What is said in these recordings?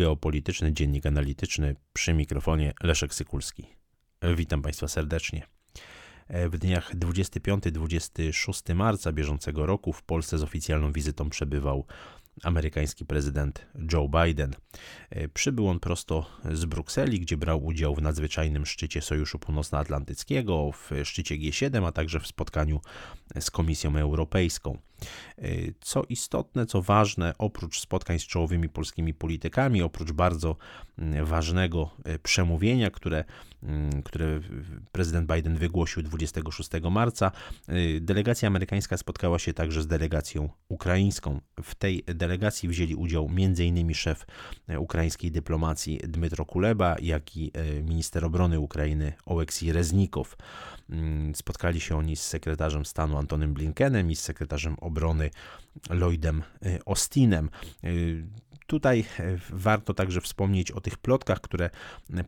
geopolityczny dziennik analityczny przy mikrofonie Leszek Sykulski. Witam Państwa serdecznie. W dniach 25-26 marca bieżącego roku w Polsce z oficjalną wizytą przebywał amerykański prezydent Joe Biden. Przybył on prosto z Brukseli, gdzie brał udział w nadzwyczajnym szczycie Sojuszu Północnoatlantyckiego, w szczycie G7, a także w spotkaniu z Komisją Europejską. Co istotne, co ważne, oprócz spotkań z czołowymi polskimi politykami, oprócz bardzo mm, ważnego e, przemówienia, które, mm, które prezydent Biden wygłosił 26 marca, e, delegacja amerykańska spotkała się także z delegacją ukraińską. W tej delegacji wzięli udział m.in. szef e, ukraińskiej dyplomacji Dmytro Kuleba, jak i minister obrony Ukrainy Oleksij Reznikow. Mm, spotkali się oni z sekretarzem stanu Antonym Blinkenem i z sekretarzem obrony Lloydem y, Austinem. Tutaj e, warto także wspomnieć o tych plotkach, które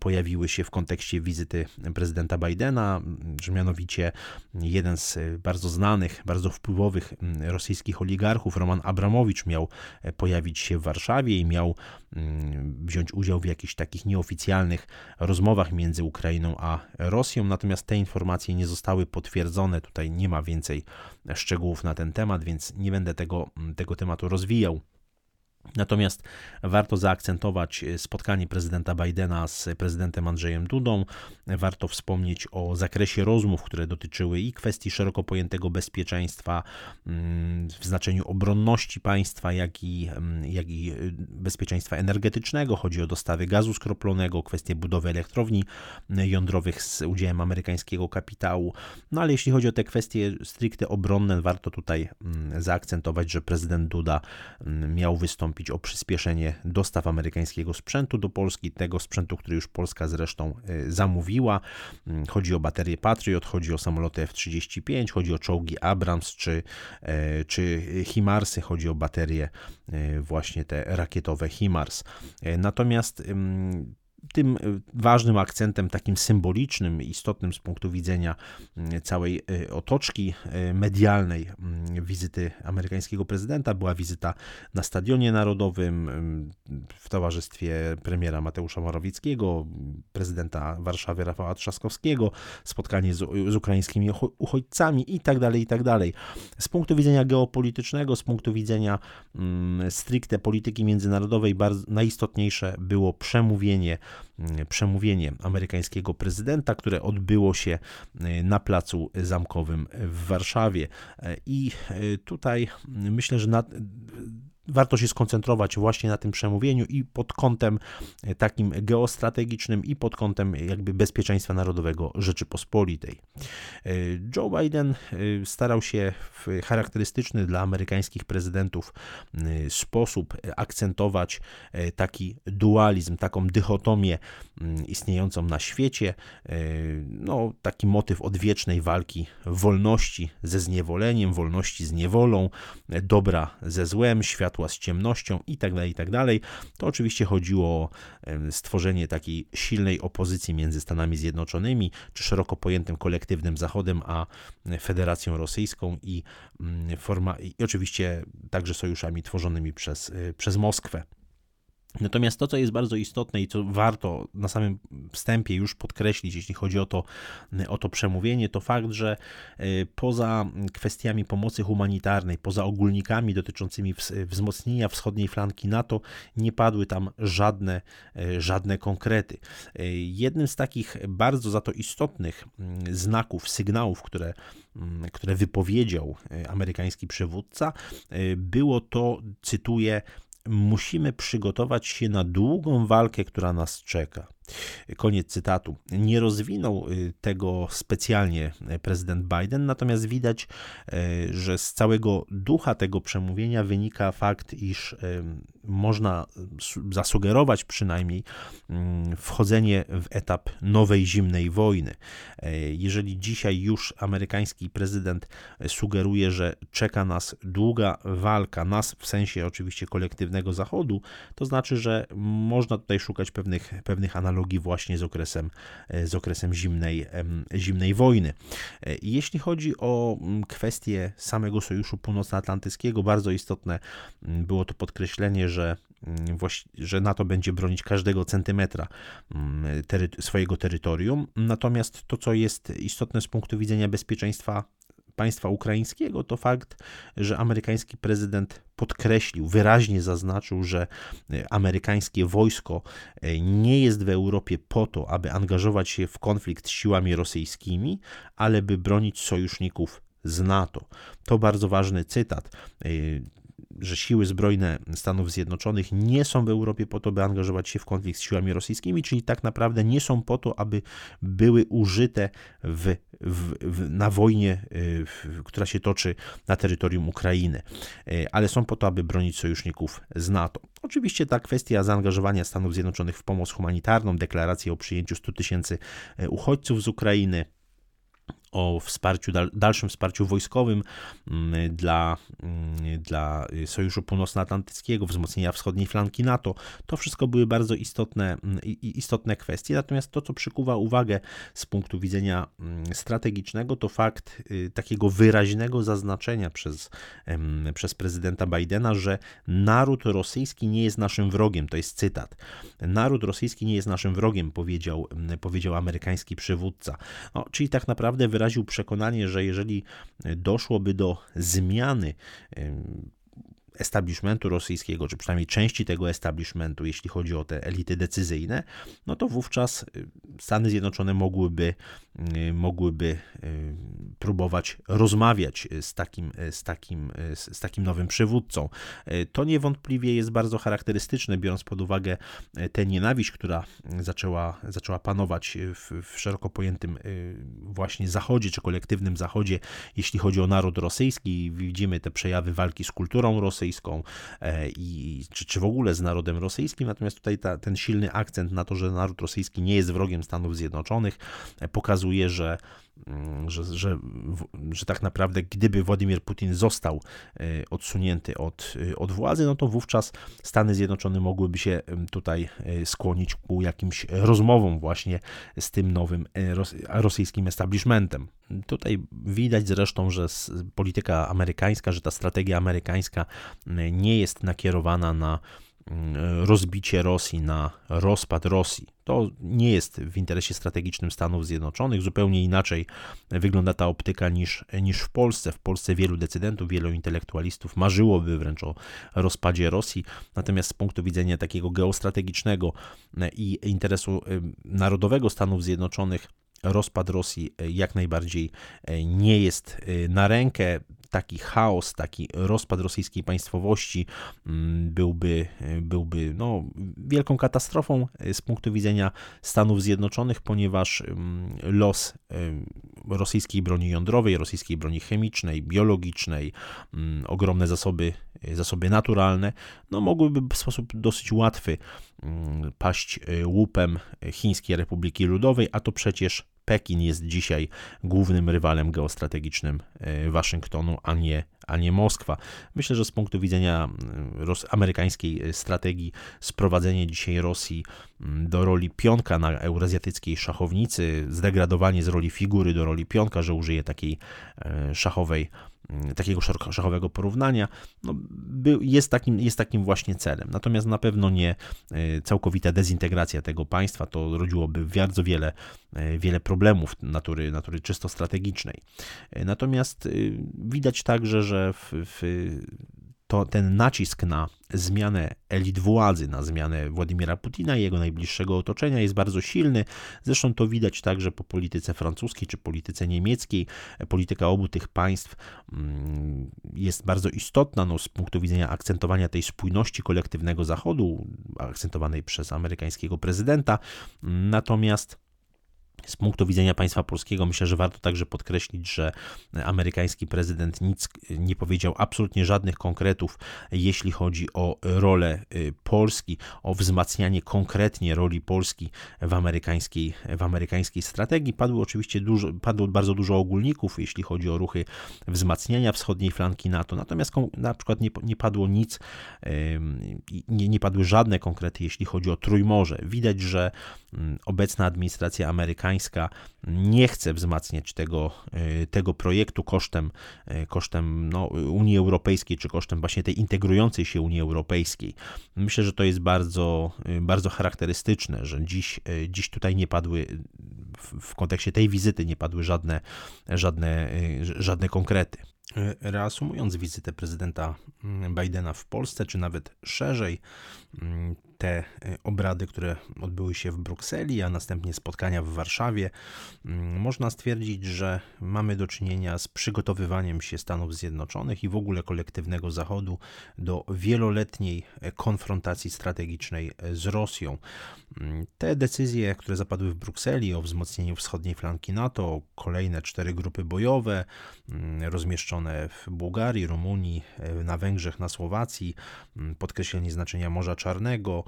pojawiły się w kontekście wizyty prezydenta Bidena, że mianowicie jeden z bardzo znanych, bardzo wpływowych rosyjskich oligarchów, Roman Abramowicz, miał e, pojawić się w Warszawie i miał wziąć udział w jakichś takich nieoficjalnych rozmowach między Ukrainą a Rosją, natomiast te informacje nie zostały potwierdzone. Tutaj nie ma więcej szczegółów na ten temat, więc nie będę tego, tego tematu rozwijał. Natomiast warto zaakcentować e, spotkanie prezydenta Bidena z prezydentem Andrzejem Dudą. Warto wspomnieć o zakresie rozmów, które dotyczyły i kwestii szeroko pojętego bezpieczeństwa mm, w znaczeniu obronności państwa, jak i, mm, jak i e, bezpieczeństwa energetycznego. Chodzi o dostawy gazu skroplonego, kwestie budowy elektrowni jądrowych z udziałem amerykańskiego kapitału. No ale jeśli chodzi o te kwestie stricte obronne, warto tutaj mm, zaakcentować, że prezydent Duda miał wystąpić wystąpić o przyspieszenie dostaw amerykańskiego sprzętu do Polski, tego sprzętu, który już Polska zresztą y, zamówiła. Mm, chodzi o baterie Patriot, chodzi o samoloty F-35, chodzi o czołgi Abrams czy, e, czy Himarsy, chodzi o baterie e, właśnie te rakietowe Himars. E, natomiast tym y, ważnym akcentem, takim symbolicznym, istotnym z punktu widzenia y, całej y, otoczki medialnej wizyty amerykańskiego prezydenta była wizyta na Stadionie Narodowym w towarzystwie premiera Mateusza Morawieckiego, prezydenta Warszawy Rafała Trzaskowskiego, spotkanie z, z ukraińskimi uchodźcami itd., tak itd. Tak z punktu widzenia geopolitycznego, z punktu widzenia stricte polityki międzynarodowej, bardzo najistotniejsze było przemówienie Mm, przemówienie amerykańskiego prezydenta, które odbyło się y, na placu zamkowym w Warszawie. E, I y, tutaj myślę, że na, warto się skoncentrować właśnie na tym przemówieniu i pod kątem e, takim geostrategicznym i pod kątem jakby bezpieczeństwa narodowego Rzeczypospolitej. E, Joe Biden e, starał się w charakterystyczny dla amerykańskich prezydentów sposób akcentować taki dualizm, taką dychotomię istniejącą na świecie, no, taki motyw odwiecznej walki wolności ze zniewoleniem, wolności z niewolą, dobra ze złem, światła światła z ciemnością itd., tak itd., tak to oczywiście chodziło o stworzenie takiej silnej opozycji między Stanami Zjednoczonymi, czy szeroko pojętym kolektywnym Zachodem, a Federacją Rosyjską i, mm, forma, i oczywiście także sojuszami tworzonymi przez, y, przez Moskwę. Natomiast to, co jest bardzo istotne i co warto na samym wstępie już podkreślić, jeśli chodzi o to, o to przemówienie, to fakt, że e, poza kwestiami pomocy humanitarnej, poza ogólnikami dotyczącymi wzmocnienia wschodniej flanki NATO, nie padły tam żadne, e, żadne konkrety. E, jednym z takich bardzo za to istotnych znaków, sygnałów, które które wypowiedział amerykański przywódca, było to, cytuję, musimy przygotować się na długą walkę, która nas czeka. Koniec cytatu. Nie rozwinął y, tego specjalnie prezydent Biden, natomiast widać, y, że z całego ducha tego przemówienia wynika fakt, iż y, można zasugerować przynajmniej mm, wchodzenie w etap nowej zimnej wojny. Jeżeli dzisiaj już amerykański prezydent sugeruje, że czeka nas długa walka, nas w sensie oczywiście kolektywnego Zachodu, to znaczy, że można tutaj szukać pewnych, pewnych analogii analogii właśnie z okresem, e, z okresem zimnej, zimnej wojny. E, jeśli chodzi o mm, kwestię samego Sojuszu Północnoatlantyckiego, bardzo istotne mm, było to podkreślenie, że że NATO będzie bronić każdego centymetra tery swojego terytorium. Natomiast to, co jest istotne z punktu widzenia bezpieczeństwa państwa ukraińskiego, to fakt, że amerykański prezydent podkreślił, wyraźnie zaznaczył, że e, amerykańskie wojsko e, nie jest w Europie po to, aby angażować się w konflikt z siłami rosyjskimi, ale by bronić sojuszników z NATO. To bardzo ważny cytat. Że siły zbrojne Stanów Zjednoczonych nie są w Europie po to, by angażować się w konflikt z siłami rosyjskimi, czyli tak naprawdę nie są po to, aby były użyte w, w, w, na wojnie, y, która się toczy na terytorium Ukrainy, y, ale są po to, aby bronić sojuszników z NATO. Oczywiście ta kwestia zaangażowania Stanów Zjednoczonych w pomoc humanitarną, deklarację o przyjęciu 100 tysięcy y, uchodźców z Ukrainy, o wsparciu, dalszym wsparciu wojskowym mm, dla, mm, dla Sojuszu Północnoatlantyckiego, wzmocnienia wschodniej flanki NATO. To wszystko były bardzo istotne, mm, istotne kwestie. Natomiast to, co przykuwa uwagę z punktu widzenia strategicznego, to fakt y, takiego wyraźnego zaznaczenia przez, przez prezydenta Bidena, że naród rosyjski nie jest naszym wrogiem. To jest cytat. Naród rosyjski nie jest naszym wrogiem, powiedział, powiedział amerykański przywódca. No, czyli tak naprawdę wyraźnie wyraził przekonanie, że jeżeli doszłoby do zmiany establishmentu rosyjskiego, czy przynajmniej części tego establishmentu, jeśli chodzi o te elity decyzyjne, no to wówczas y, Stany Zjednoczone mogłyby, y, mogłyby y, próbować rozmawiać z takim, z, takim, z takim nowym przywódcą. To niewątpliwie jest bardzo charakterystyczne, biorąc pod uwagę tę nienawiść, która zaczęła, zaczęła panować w, w szeroko pojętym właśnie Zachodzie, czy kolektywnym Zachodzie, jeśli chodzi o naród rosyjski. Widzimy te przejawy walki z kulturą rosyjską, rosyjską e, i, czy, czy w ogóle z narodem rosyjskim. Natomiast tutaj ta, ten silny akcent na to, że naród rosyjski nie jest wrogiem Stanów Zjednoczonych, e, pokazuje, że że, że, że tak naprawdę gdyby Władimir Putin został e, odsunięty od, e, od władzy, no to wówczas Stany Zjednoczone mogłyby się tutaj e, skłonić ku jakimś rozmowom właśnie z tym nowym rosyjskim establishmentem. Tutaj widać zresztą, że polityka amerykańska, że ta strategia amerykańska nie jest nakierowana na Mm, rozbicie Rosji, na rozpad Rosji. To nie jest w interesie strategicznym Stanów Zjednoczonych. Zupełnie inaczej wygląda ta optyka niż, niż w Polsce. W Polsce wielu decydentów, wielu intelektualistów marzyłoby wręcz o rozpadzie Rosji. Natomiast z punktu widzenia takiego geostrategicznego i interesu narodowego Stanów Zjednoczonych, rozpad Rosji jak najbardziej nie jest na rękę. Taki chaos, taki rozpad rosyjskiej państwowości mm, byłby, byłby no, wielką katastrofą e, z punktu widzenia Stanów Zjednoczonych, ponieważ mm, los e, rosyjskiej broni jądrowej, rosyjskiej broni chemicznej, biologicznej, mm, ogromne zasoby, zasoby naturalne, no, mogłyby w sposób dosyć łatwy paść łupem Chińskiej Republiki Ludowej, a to przecież Pekin jest dzisiaj głównym rywalem geostrategicznym e, Waszyngtonu, a nie, a nie Moskwa. Myślę, że z punktu widzenia amerykańskiej e, strategii sprowadzenie dzisiaj Rosji do roli pionka na eurazjatyckiej szachownicy, zdegradowanie z roli figury do roli pionka, że użyje takiej e, szachowej takiego szachowego porównania, no, jest, takim, jest takim właśnie celem. Natomiast na pewno nie e, całkowita dezintegracja tego państwa, to rodziłoby bardzo wiele, e, wiele problemów natury, natury czysto strategicznej. E, natomiast widać także, że w, w to ten nacisk na zmianę elit władzy, na zmianę Władimira Putina i jego najbliższego otoczenia jest bardzo silny. Zresztą to widać także po polityce francuskiej czy polityce niemieckiej. Polityka obu tych państw mm, jest bardzo istotna no, z punktu widzenia akcentowania tej spójności kolektywnego Zachodu, akcentowanej przez amerykańskiego prezydenta. Natomiast z punktu widzenia państwa polskiego myślę, że warto także podkreślić, że amerykański prezydent nic nie powiedział, absolutnie żadnych konkretów, jeśli chodzi o rolę y, Polski, o wzmacnianie konkretnie roli Polski w amerykańskiej, w amerykańskiej strategii. Padło oczywiście dużo, padło bardzo dużo ogólników, jeśli chodzi o ruchy wzmacniania wschodniej flanki NATO, natomiast na przykład nie, nie padło nic, nie, nie padły żadne konkrety, jeśli chodzi o Trójmorze. Widać, że mm, obecna administracja amerykańska amerykańska nie chce wzmacniać tego, tego projektu kosztem, kosztem no, Unii Europejskiej, czy kosztem właśnie tej integrującej się Unii Europejskiej. Myślę, że to jest bardzo, bardzo charakterystyczne, że dziś, dziś tutaj nie padły w kontekście tej wizyty nie padły żadne, żadne, żadne konkrety. Reasumując wizytę prezydenta Bidena w Polsce, czy nawet szerzej, te e, obrady, które odbyły się w Brukseli, a następnie spotkania w Warszawie, mm, można stwierdzić, że mamy do czynienia z przygotowywaniem się Stanów Zjednoczonych i w ogóle kolektywnego Zachodu do wieloletniej e, konfrontacji strategicznej e, z Rosją. Mm, te decyzje, które zapadły w Brukseli o wzmocnieniu wschodniej flanki NATO, kolejne cztery grupy bojowe mm, rozmieszczone w Bułgarii, Rumunii, na Węgrzech, na Słowacji, podkreślenie znaczenia Morza Czarnego,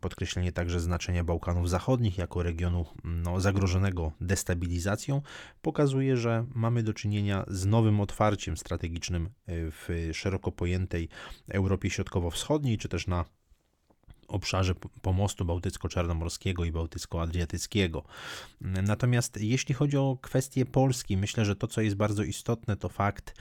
podkreślenie także znaczenia Bałkanów Zachodnich jako regionu no, zagrożonego destabilizacją pokazuje, że mamy do czynienia z nowym otwarciem strategicznym e, w szeroko pojętej Europie Środkowo-Wschodniej, czy też na obszarze pomostu bałtycko-czarnomorskiego i bałtycko-adriatyckiego. Natomiast jeśli chodzi o kwestię Polski, myślę, że to, co jest bardzo istotne, to fakt,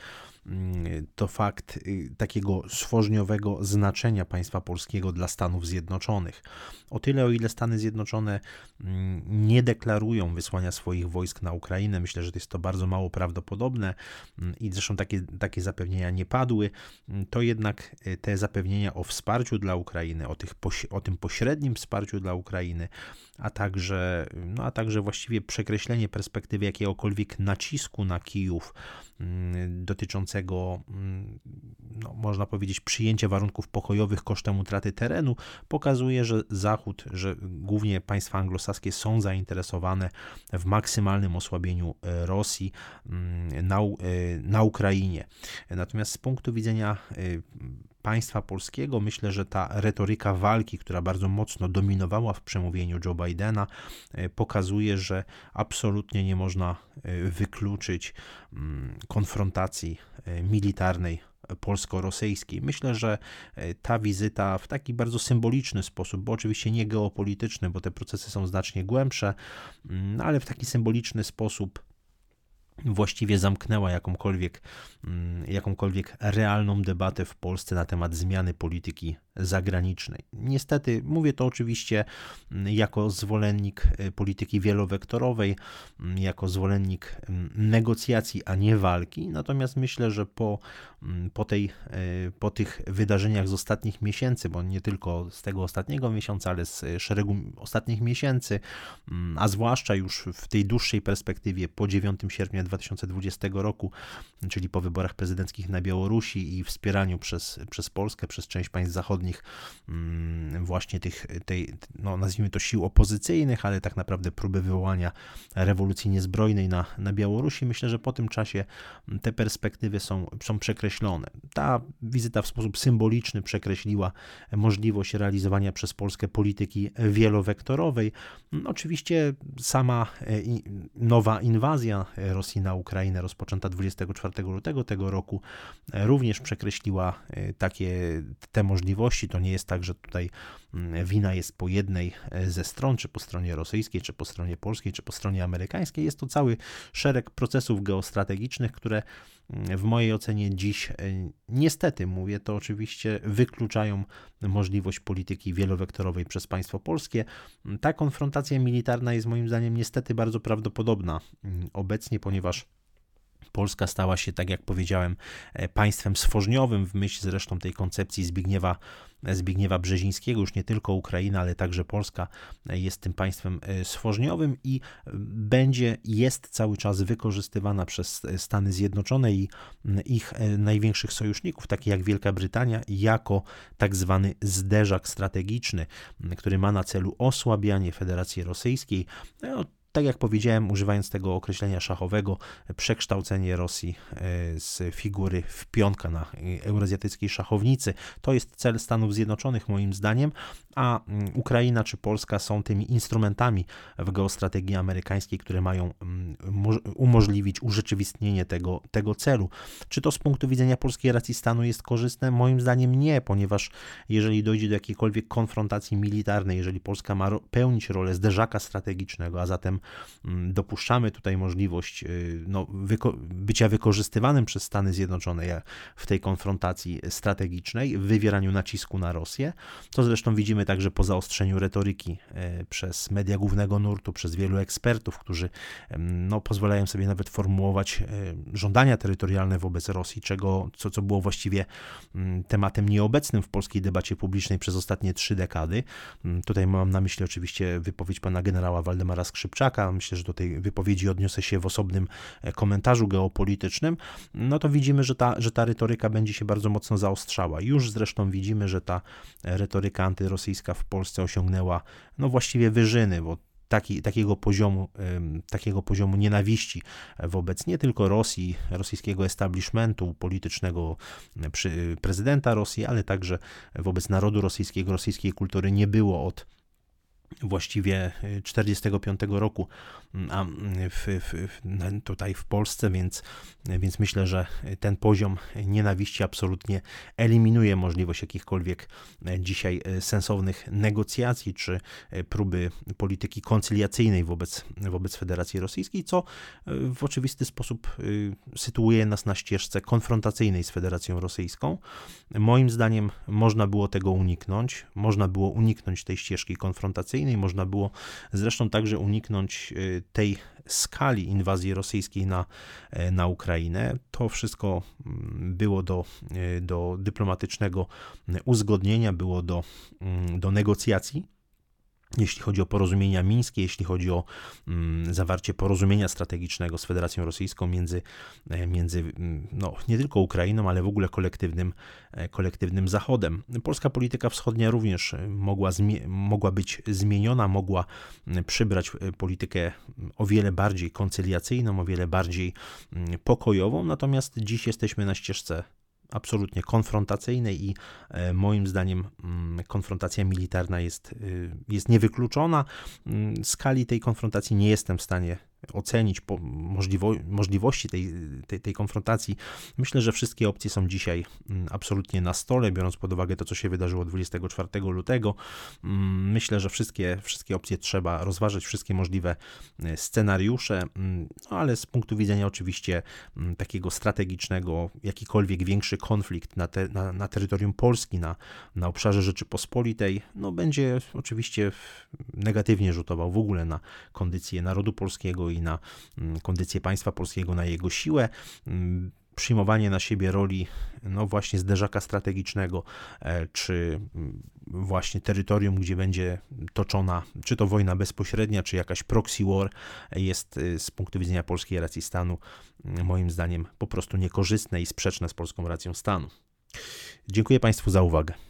to fakt y, takiego stworzniowego znaczenia państwa polskiego dla Stanów Zjednoczonych. O tyle, o ile Stany Zjednoczone mm, nie deklarują wysłania swoich wojsk na Ukrainę, myślę, że jest to bardzo mało prawdopodobne mm, i zresztą takie, takie zapewnienia nie padły, mm, to jednak y, te zapewnienia o wsparciu dla Ukrainy, o, tych, o tym pośrednim wsparciu dla Ukrainy, a także, no, a także właściwie przekreślenie perspektywy jakiegokolwiek nacisku na Kijów dotyczącego Mm, no, można powiedzieć, przyjęcia warunków pokojowych kosztem utraty terenu, pokazuje, że Zachód, że głównie państwa anglosaskie są zainteresowane w maksymalnym osłabieniu e, Rosji mm, na, e, na Ukrainie. Natomiast z punktu widzenia e, państwa polskiego, myślę, że ta retoryka walki, która bardzo mocno dominowała w przemówieniu Joe Bidena, e, pokazuje, że absolutnie nie można e, wykluczyć mm, konfrontacji e, militarnej polsko-rosyjskiej. Myślę, że ta wizyta w taki bardzo symboliczny sposób, bo oczywiście nie geopolityczny, bo te procesy są znacznie głębsze, mm, ale w taki symboliczny sposób właściwie zamknęła jakąkolwiek, mm, jakąkolwiek realną debatę w Polsce na temat zmiany polityki zagranicznej. Niestety, mówię to oczywiście mm, jako zwolennik y, polityki wielowektorowej, mm, jako zwolennik negocjacji, a nie walki. Natomiast myślę, że po, po, tej, y, po tych wydarzeniach z ostatnich miesięcy, bo nie tylko z tego ostatniego miesiąca, ale z szeregu ostatnich miesięcy, a zwłaszcza już w tej dłuższej perspektywie po 9 sierpnia 2020 roku, czyli po wyborach prezydenckich na Białorusi i wspieraniu przez, przez Polskę, przez część państw zachodnich mm, właśnie tych, tej, no nazwijmy to sił opozycyjnych, ale tak naprawdę próby wywołania rewolucji niezbrojnej na, na Białorusi, myślę, że po tym czasie te perspektywy są, są przekreślone. Ta wizyta w sposób symboliczny przekreśliła możliwość realizowania przez Polskę polityki wielowektorowej. Oczywiście sama e, nowa inwazja Rosji na Ukrainę rozpoczęta 24 lutego tego roku e, również przekreśliła e, takie te możliwości. To nie jest tak, że tutaj mm, wina jest po jednej e, ze stron, czy po stronie rosyjskiej, czy po stronie polskiej, czy po stronie amerykańskiej. Jest to cały szereg procesów geostrategicznych, które mm, w mojej ocenie dziś, niestety mówię to oczywiście, wykluczają możliwość polityki wielowektorowej przez państwo polskie. Ta konfrontacja militarna jest moim zdaniem niestety bardzo prawdopodobna mm, obecnie, ponieważ Polska stała się, tak jak powiedziałem, e, państwem stworzniowym, w myśl zresztą tej koncepcji Zbigniewa, Zbigniewa Brzezińskiego. Już nie tylko Ukraina, ale także Polska e, jest tym państwem e, stworzniowym i będzie, jest cały czas wykorzystywana przez Stany Zjednoczone i ich największych sojuszników, takich jak Wielka Brytania, jako tak zwany zderzak strategiczny, który ma na celu osłabianie Federacji Rosyjskiej. No, tak jak powiedziałem, używając tego określenia szachowego, przekształcenie Rosji e, z figury w pionka na eurazjatyckiej szachownicy, to jest cel Stanów Zjednoczonych moim zdaniem, a mm, Ukraina czy Polska są tymi instrumentami w geostrategii amerykańskiej, które mają mm, umożliwić urzeczywistnienie tego, tego celu. Czy to z punktu widzenia polskiej racji stanu jest korzystne? Moim zdaniem nie, ponieważ jeżeli dojdzie do jakiejkolwiek konfrontacji militarnej, jeżeli Polska ma pełnić rolę zderzaka strategicznego, a zatem dopuszczamy tutaj możliwość no, wyko bycia wykorzystywanym przez Stany Zjednoczone w tej konfrontacji strategicznej, w wywieraniu nacisku na Rosję. To zresztą widzimy także po zaostrzeniu retoryki przez media głównego nurtu, przez wielu ekspertów, którzy no, pozwalają sobie nawet formułować żądania terytorialne wobec Rosji, czego, co, co było właściwie mm, tematem nieobecnym w polskiej debacie publicznej przez ostatnie trzy dekady. Mm, tutaj mam na myśli oczywiście wypowiedź pana generała Waldemara Skrzypczaka. Myślę, że do tej wypowiedzi odniosę się w osobnym e, komentarzu geopolitycznym. No to widzimy, że ta, że ta retoryka będzie się bardzo mocno zaostrzała. Już zresztą widzimy, że ta retoryka antyrosyjska w Polsce osiągnęła no właściwie wyżyny, bo taki, takiego, poziomu, takiego poziomu nienawiści wobec nie tylko Rosji, rosyjskiego establishmentu politycznego prezydenta Rosji, ale także wobec narodu rosyjskiego, rosyjskiej kultury nie było od właściwie 45 roku a w, w, tutaj w Polsce, więc, więc myślę, że ten poziom nienawiści absolutnie eliminuje możliwość jakichkolwiek dzisiaj sensownych negocjacji czy próby polityki koncyliacyjnej wobec, wobec Federacji Rosyjskiej, co w oczywisty sposób y, sytuuje nas na ścieżce konfrontacyjnej z Federacją Rosyjską. Moim zdaniem można było tego uniknąć, można było uniknąć tej ścieżki konfrontacyjnej, można było zresztą także uniknąć y, tej skali inwazji rosyjskiej na, e, na Ukrainę. To wszystko mm, było do, e, do dyplomatycznego uzgodnienia, było do, mm, do negocjacji jeśli chodzi o porozumienia mińskie, jeśli chodzi o mm, zawarcie porozumienia strategicznego z Federacją Rosyjską między, e, między mm, no, nie tylko Ukrainą, ale w ogóle kolektywnym, e, kolektywnym Zachodem. Polska polityka wschodnia również mogła, mogła być zmieniona, mogła mm, przybrać e, politykę o wiele bardziej koncyliacyjną, o wiele bardziej pokojową, natomiast dziś jesteśmy na ścieżce absolutnie konfrontacyjnej i e, moim zdaniem mm, konfrontacja militarna jest, y, jest niewykluczona. Mm, skali tej konfrontacji nie jestem w stanie ocenić możliwo możliwości tej, tej, tej, konfrontacji. Myślę, że wszystkie opcje są dzisiaj mm, absolutnie na stole, biorąc pod uwagę to, co się wydarzyło 24 lutego. Mm, myślę, że wszystkie, wszystkie opcje trzeba rozważyć, wszystkie możliwe e, scenariusze, mm, no ale z punktu widzenia oczywiście takiego strategicznego, jakikolwiek większy konflikt na, te, na, na terytorium Polski, na, na obszarze Rzeczypospolitej, no będzie oczywiście negatywnie rzutował w ogóle na kondycję narodu polskiego i na mm, kondycję państwa polskiego, na jego siłę mm, przyjmowanie na siebie roli no właśnie zderzaka strategicznego, e, czy mm, właśnie terytorium, gdzie będzie toczona czy to wojna bezpośrednia, czy jakaś proxy war, jest e, z punktu widzenia polskiej racji stanu moim zdaniem po prostu niekorzystne i sprzeczne z polską racją stanu. Dziękuję Państwu za uwagę.